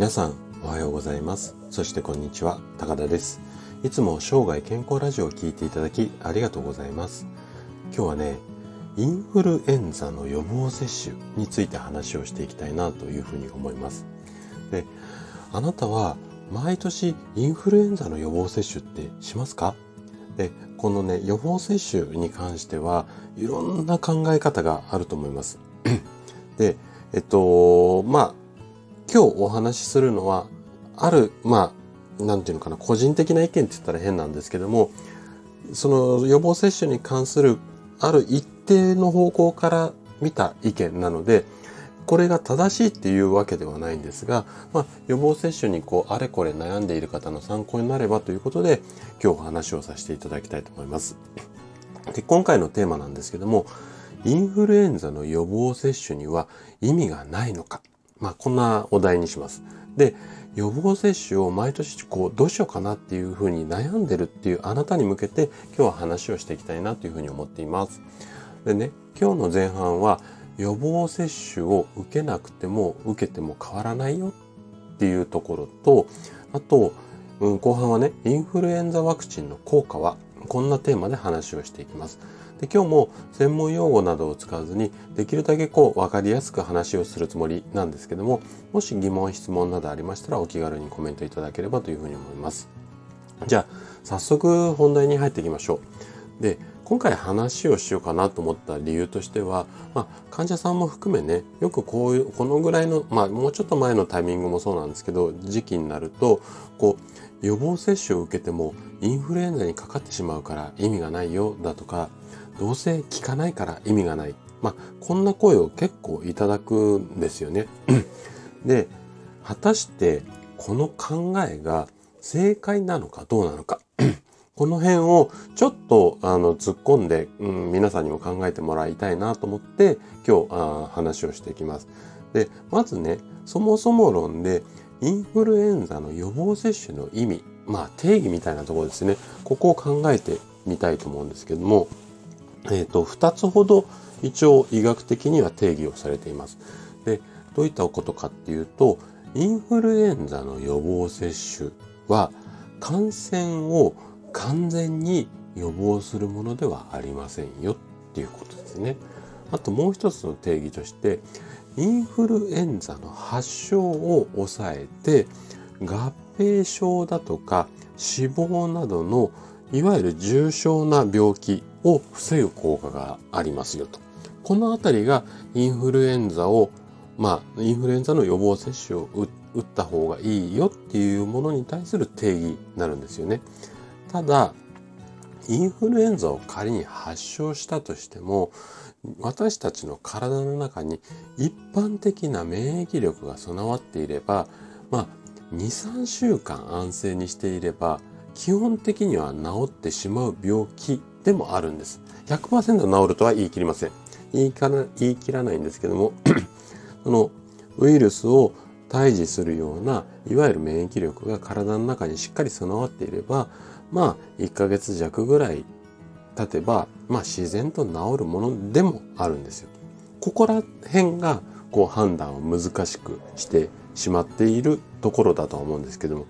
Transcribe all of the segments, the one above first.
皆さんおはようございます。そしてこんにちは高田です。いつも生涯健康ラジオを聞いていただきありがとうございます。今日はねインフルエンザの予防接種について話をしていきたいなというふうに思います。であなたは毎年インフルエンザの予防接種ってしますか？でこのね予防接種に関してはいろんな考え方があると思います。でえっとまあ今日お話しするのは、ある、まあ、なんていうのかな、個人的な意見って言ったら変なんですけども、その予防接種に関するある一定の方向から見た意見なので、これが正しいっていうわけではないんですが、まあ、予防接種にこう、あれこれ悩んでいる方の参考になればということで、今日お話をさせていただきたいと思います。で今回のテーマなんですけども、インフルエンザの予防接種には意味がないのかまあ、こんなお題にします。で、予防接種を毎年こうどうしようかなっていうふうに悩んでるっていうあなたに向けて今日は話をしていきたいなというふうに思っています。でね、今日の前半は予防接種を受けなくても受けても変わらないよっていうところと、あと、うん、後半はね、インフルエンザワクチンの効果はこんなテーマで話をしていきます。で今日も専門用語などを使わずにできるだけこう分かりやすく話をするつもりなんですけどももし疑問質問などありましたらお気軽にコメントいただければというふうに思いますじゃあ早速本題に入っていきましょうで今回話をしようかなと思った理由としては、まあ、患者さんも含めねよくこういうこのぐらいの、まあ、もうちょっと前のタイミングもそうなんですけど時期になるとこう予防接種を受けてもインフルエンザにかかってしまうから意味がないよだとかどうせ聞かないから意味がない。まあ、こんな声を結構いただくんですよね。で、果たしてこの考えが正解なのかどうなのか。この辺をちょっとあの突っ込んで、うん、皆さんにも考えてもらいたいなと思って今日あ話をしていきます。で、まずね、そもそも論でインフルエンザの予防接種の意味、まあ定義みたいなところですね。ここを考えてみたいと思うんですけども、えっ、ー、と、二つほど一応医学的には定義をされています。で、どういったことかっていうと、インフルエンザの予防接種は感染を完全に予防するものではありませんよっていうことですね。あともう一つの定義として、インフルエンザの発症を抑えて合併症だとか死亡などのいわゆる重症な病気を防ぐ効果がありますよと。このあたりがインフルエンザを、まあ、インフルエンザの予防接種を打った方がいいよっていうものに対する定義になるんですよね。ただ、インフルエンザを仮に発症したとしても、私たちの体の中に一般的な免疫力が備わっていれば、まあ、2、3週間安静にしていれば、基本的には治ってしまう病気でもあるんです。100%治るとは言い切りません。言いか言い切らないんですけども そのウイルスを退治するようないわゆる免疫力が体の中にしっかり備わっていればまあ1ヶ月弱ぐらい経てばまあ自然と治るものでもあるんですよ。ここら辺がこう判断を難しくしてしまっているところだと思うんですけども。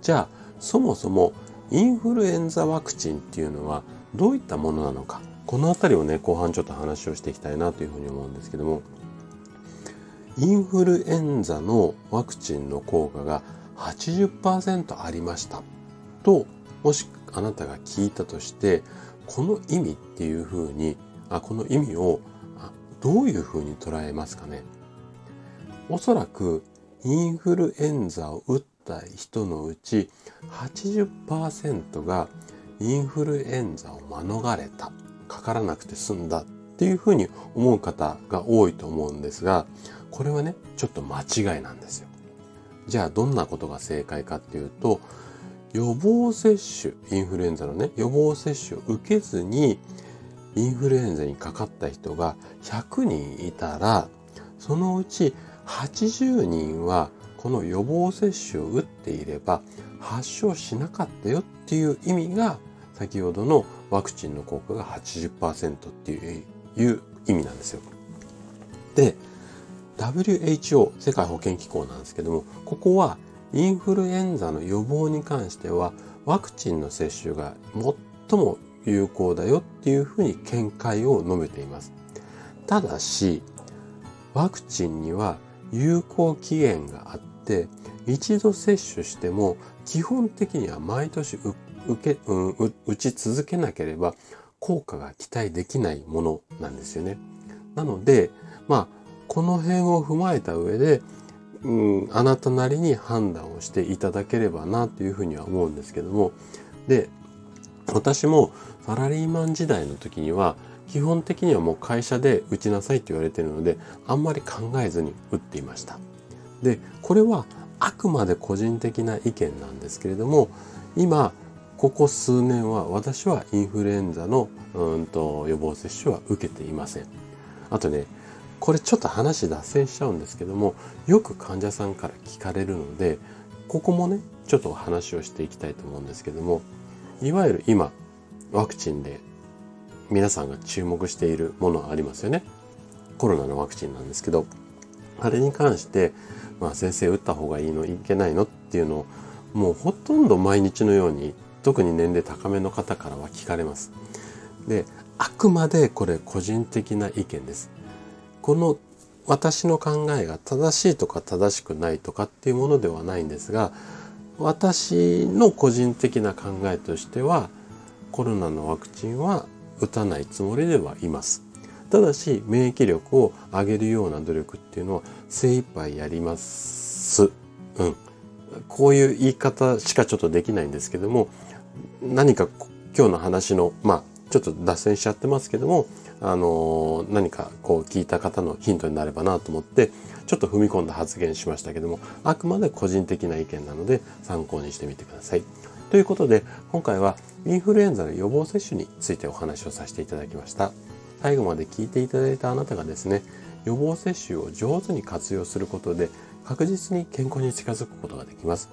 じゃあそもそもインフルエンザワクチンっていうのはどういったものなのか。この辺りをね後半ちょっと話をしていきたいなというふうに思うんですけども。インフルエンザのワクチンの効果が80%ありました。ともしあなたが聞いたとしてこの意味っていうふうにあこの意味をどういうふうに捉えますかね？おそらくインフルエンザを打った人のうち80%がインフルエンザを免れた。かからなくて済んだっていうふうに思う方が多いと思うんですがこれはねちょっと間違いなんですよ。じゃあどんなことが正解かっていうと予防接種インフルエンザのね予防接種を受けずにインフルエンザにかかった人が100人いたらそのうち80人はこの予防接種を打っていれば発症しなかったよっていう意味が先ほどのワクチンの効果が80%っていう意味なんですよ。で、WHO 世界保健機構なんですけどもここはインフルエンザの予防に関してはワクチンの接種が最も有効だよっていうふうに見解を述べています。ただしワクチンには有効期限があって一度接種しても基本的には毎年受け、うん、打ち続けなければ効果が期待できないものなんですよね。なので、まあ、この辺を踏まえた上で、うん、あなたなりに判断をしていただければなというふうには思うんですけども、で、私もサラリーマン時代の時には、基本的にはもう会社で打ちなさいって言われてるので、あんまり考えずに打っていました。で、これはあくまで個人的な意見なんですけれども、今、ここ数年は私はインフルエンザのうんと予防接種は受けていません。あとね、これちょっと話脱線しちゃうんですけども、よく患者さんから聞かれるので、ここもね、ちょっと話をしていきたいと思うんですけども、いわゆる今、ワクチンで皆さんが注目しているものありますよね。コロナのワクチンなんですけど、あれに関して、まあ先生打った方がいいのいけないのっていうのを、もうほとんど毎日のように特に年齢高めの方からは聞かれます。で、あくまでこれ個人的な意見です。この私の考えが正しいとか正しくないとかっていうものではないんですが、私の個人的な考えとしては、コロナのワクチンは打たないつもりではいます。ただし、免疫力を上げるような努力っていうのは精一杯やります。うん。こういう言い方しかちょっとできないんですけども、何か今日の話の、まあ、ちょっと脱線しちゃってますけども、あの、何かこう聞いた方のヒントになればなと思って、ちょっと踏み込んだ発言しましたけども、あくまで個人的な意見なので参考にしてみてください。ということで、今回はインフルエンザの予防接種についてお話をさせていただきました。最後まで聞いていただいたあなたがですね、予防接種を上手に活用することで確実に健康に近づくことができます。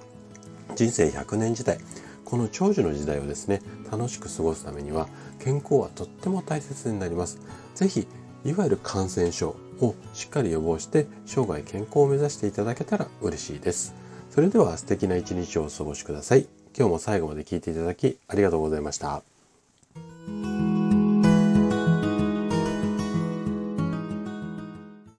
人生100年時代、この長寿の時代をですね、楽しく過ごすためには、健康はとっても大切になります。ぜひ、いわゆる感染症をしっかり予防して、生涯健康を目指していただけたら嬉しいです。それでは素敵な一日をお過ごしください。今日も最後まで聞いていただきありがとうございました。